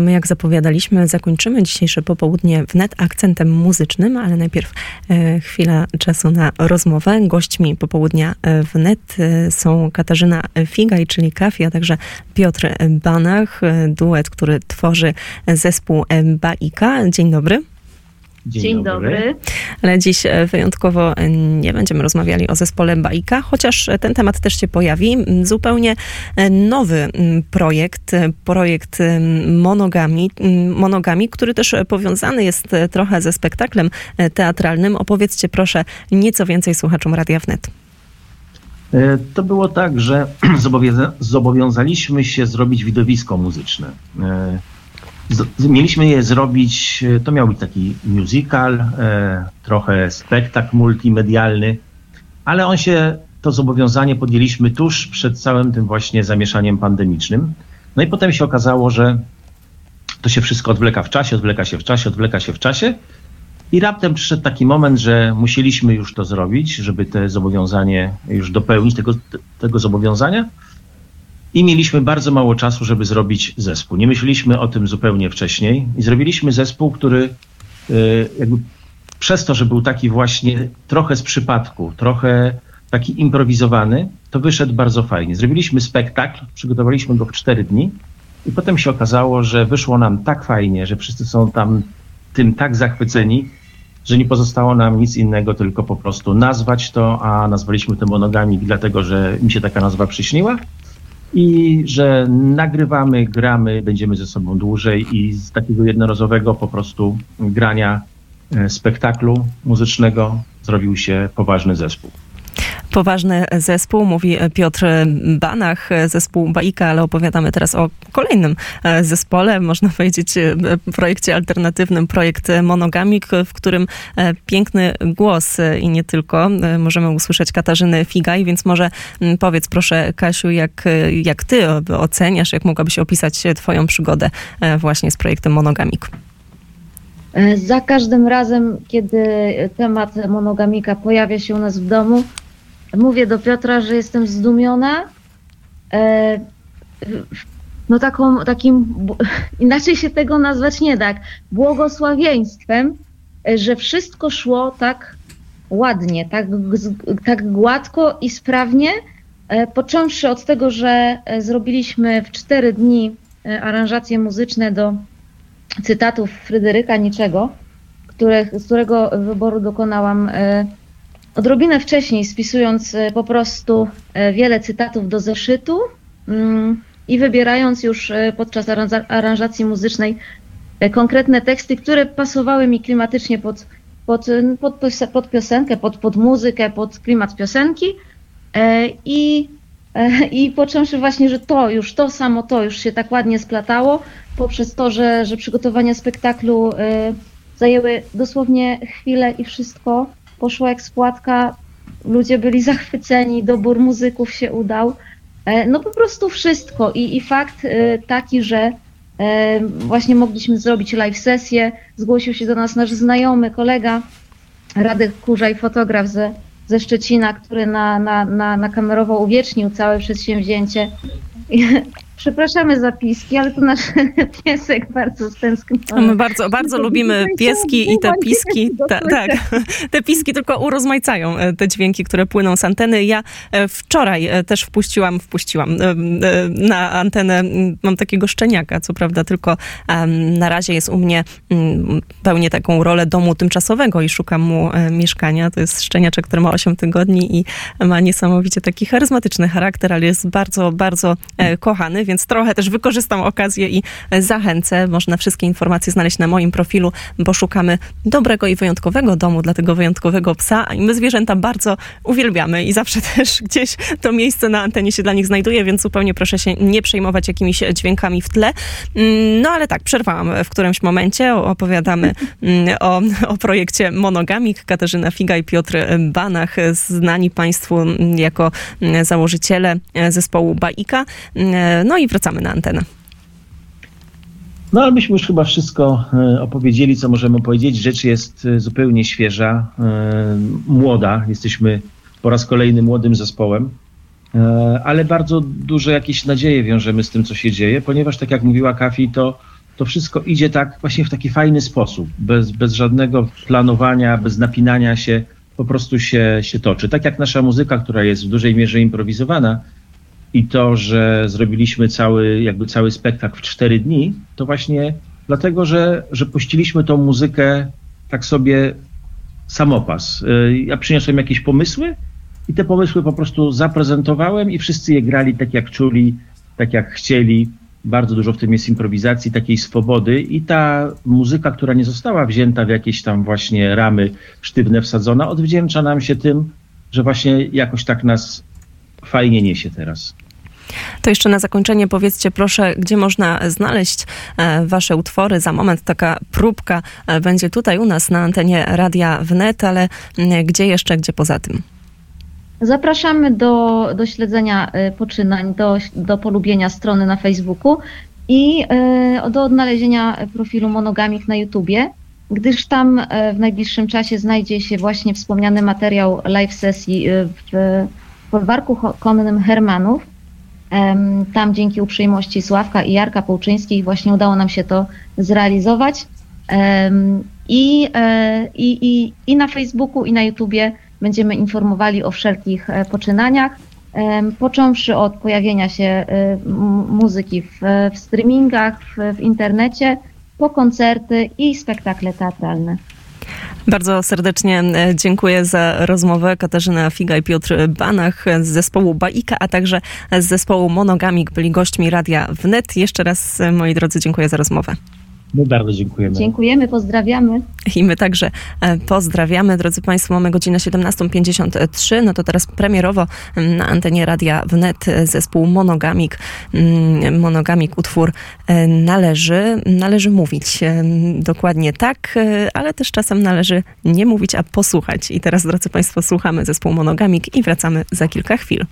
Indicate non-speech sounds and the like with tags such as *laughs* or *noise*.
My, jak zapowiadaliśmy, zakończymy dzisiejsze popołudnie wnet akcentem muzycznym, ale najpierw e, chwila czasu na rozmowę. Gośćmi popołudnia e, wnet e, są Katarzyna Figaj, czyli Kafi, a także Piotr Banach, e, duet, który tworzy zespół Baika. Dzień dobry. Dzień, Dzień dobry. Ale dziś e, wyjątkowo e, nie będziemy rozmawiali o zespole Baika, chociaż e, ten temat też się pojawi. Zupełnie nowy projekt, projekt monogami, monogami, który też powiązany jest trochę ze spektaklem teatralnym. Opowiedzcie proszę nieco więcej słuchaczom Radia Wnet. To było tak, że *clears throat* zobowiąza- zobowiązaliśmy się zrobić widowisko muzyczne. Z- Mieliśmy je zrobić, e, to miał być taki musical, e, trochę spektakl multimedialny, ale on się, to zobowiązanie podjęliśmy tuż przed całym tym właśnie zamieszaniem pandemicznym. No i potem się okazało, że to się wszystko odwleka w czasie, odwleka się w czasie, odwleka się w czasie. I raptem przyszedł taki moment, że musieliśmy już to zrobić, żeby te zobowiązanie już dopełnić tego, tego zobowiązania. I mieliśmy bardzo mało czasu, żeby zrobić zespół. Nie myśleliśmy o tym zupełnie wcześniej i zrobiliśmy zespół, który y, jakby przez to, że był taki właśnie trochę z przypadku, trochę taki improwizowany, to wyszedł bardzo fajnie. Zrobiliśmy spektakl, przygotowaliśmy go w cztery dni i potem się okazało, że wyszło nam tak fajnie, że wszyscy są tam tym tak zachwyceni, że nie pozostało nam nic innego, tylko po prostu nazwać to, a nazwaliśmy to monogami dlatego, że mi się taka nazwa przyśniła i że nagrywamy, gramy, będziemy ze sobą dłużej i z takiego jednorazowego po prostu grania e, spektaklu muzycznego zrobił się poważny zespół. Poważny zespół, mówi Piotr Banach, zespół Baika, ale opowiadamy teraz o kolejnym e, zespole, można *laughs* powiedzieć e, projekcie alternatywnym, projekt Monogamik, w którym e, piękny głos i nie tylko możemy usłyszeć Katarzyny Figaj, więc może powiedz proszę Kasiu, jak, jak ty oceniasz, jak mogłabyś opisać twoją przygodę właśnie z projektem Monogamik? Za każdym razem, kiedy temat monogamika pojawia się u nas w domu, mówię do Piotra, że jestem zdumiona. E, No taką, takim, *laughs* inaczej się tego nazwać nie jak błogosławieństwem, e, że wszystko szło tak ładnie, tak, tak gładko i sprawnie, e, począwszy od tego, że zrobiliśmy w cztery dni aranżacje muzyczne do cytatów Fryderyka Niczego, których, z którego wyboru dokonałam odrobinę wcześniej, spisując e, po prostu e, wiele cytatów do zeszytu mm, i wybierając już e, podczas aranża- aranżacji muzycznej konkretne teksty, które pasowały mi klimatycznie pod, pod, pod, pod piosenkę, pod, pod muzykę, pod klimat piosenki. I, I począwszy właśnie, że to już, to samo to już się tak ładnie splatało, poprzez to, że, że przygotowania spektaklu zajęły dosłownie chwilę i wszystko poszło jak spłatka. Ludzie byli *laughs* zachwyceni, dobór muzyków się udał. E, No po prostu wszystko. I, i fakt e, taki, że e, właśnie mogliśmy zrobić live sesję. Zgłosił się do nas nasz znajomy kolega Radek Kurzaj, fotograf ze, ze Szczecina, który na, na, na, na kamerowo uwiecznił całe przedsięwzięcie. *laughs* Przepraszamy za piski, ale to nasz *laughs* piesek bardzo stęskniony. No, My bardzo, bardzo lubimy pieski i te piski, ta, tak, *laughs* te piski tylko urozmaicają e, te dźwięki, które płyną z anteny. Ja e, wczoraj e, też wpuściłam, wpuściłam na antenę, mam takiego szczeniaka, co prawda tylko na razie jest u mnie, pełnię taką rolę domu tymczasowego i szukam mu mieszkania. To jest szczeniaczek, który ma 8 tygodni i ma niesamowicie taki charyzmatyczny charakter, ale jest bardzo, bardzo kochany, więc trochę też wykorzystam okazję i e, zachęcę. Można wszystkie informacje znaleźć na moim profilu, bo szukamy dobrego i wyjątkowego domu dla tego wyjątkowego psa. I my zwierzęta bardzo uwielbiamy i zawsze *laughs* też gdzieś to miejsce na antenie się dla nich znajduje, więc zupełnie proszę się nie przejmować jakimiś dźwiękami w tle. Mm, No ale tak, przerwałam w którymś momencie. Opowiadamy mm, o, o projekcie Monogamik. Katarzyna Figa i Piotr Banach, znani Państwu jako mm, założyciele e, zespołu Baika. Mm, No i wracamy na antenę. No ale myśmy już chyba wszystko e, opowiedzieli, co możemy powiedzieć. Rzecz jest e, zupełnie świeża, e, młoda. Jesteśmy po raz kolejny młodym zespołem, ale bardzo duże jakieś nadzieje wiążemy z tym, co się dzieje, ponieważ tak jak mówiła Kafi, to, to wszystko idzie tak właśnie w taki fajny sposób, bez, bez żadnego planowania, bez napinania się, po prostu się, się toczy. Tak jak nasza muzyka, która jest w dużej mierze improwizowana i to, że zrobiliśmy cały, jakby cały spektakl w cztery dni, to właśnie dlatego, że, że puściliśmy tą muzykę tak sobie samopas. Y, ja przyniosłem jakieś pomysły i te pomysły po prostu zaprezentowałem i wszyscy je grali tak jak czuli, tak jak chcieli. Bardzo dużo w tym jest improwizacji, takiej swobody i ta muzyka, która nie została wzięta w jakieś tam właśnie ramy sztywne wsadzona, odwdzięcza nam się tym, że właśnie jakoś tak nas fajnie niesie teraz. To jeszcze na zakończenie powiedzcie proszę, gdzie można znaleźć e, wasze utwory. Za moment taka próbka e, będzie tutaj u nas na antenie Radia Wnet, ale gdzie jeszcze, gdzie poza tym? Zapraszamy do, do śledzenia e, poczynań, do, do polubienia strony na Facebooku i do odnalezienia profilu Monogamik na YouTubie, gdyż tam w najbliższym czasie znajdzie się właśnie wspomniany materiał live sesji w folwarku konnym Hermanów, tam dzięki uprzejmości Sławka i Jarka Połczyńskich właśnie udało nam się to zrealizować. I, e, i, i, i na Facebooku, i na YouTubie będziemy informowali o wszelkich e, poczynaniach, począwszy od pojawienia się e, muzyki w, w streamingach, w, w internecie, po koncerty i spektakle teatralne. Bardzo serdecznie e, dziękuję za rozmowę. Katarzyna Figa i Piotr Banach z zespołu Baika, a także z zespołu Monogamik byli gośćmi Radia Wnet. Jeszcze raz, e, moi drodzy, dziękuję za rozmowę. My bardzo dziękujemy. Dziękujemy, pozdrawiamy. I my także e, pozdrawiamy. Drodzy Państwo, mamy godzinę 17.53. No to teraz premierowo na antenie Radia Wnet zespół Monogamik. Monogamik utwór e, należy, należy mówić e, dokładnie tak, ale też czasem należy nie mówić, a posłuchać. I teraz, drodzy Państwo, słuchamy zespół Monogamik i wracamy za kilka chwil.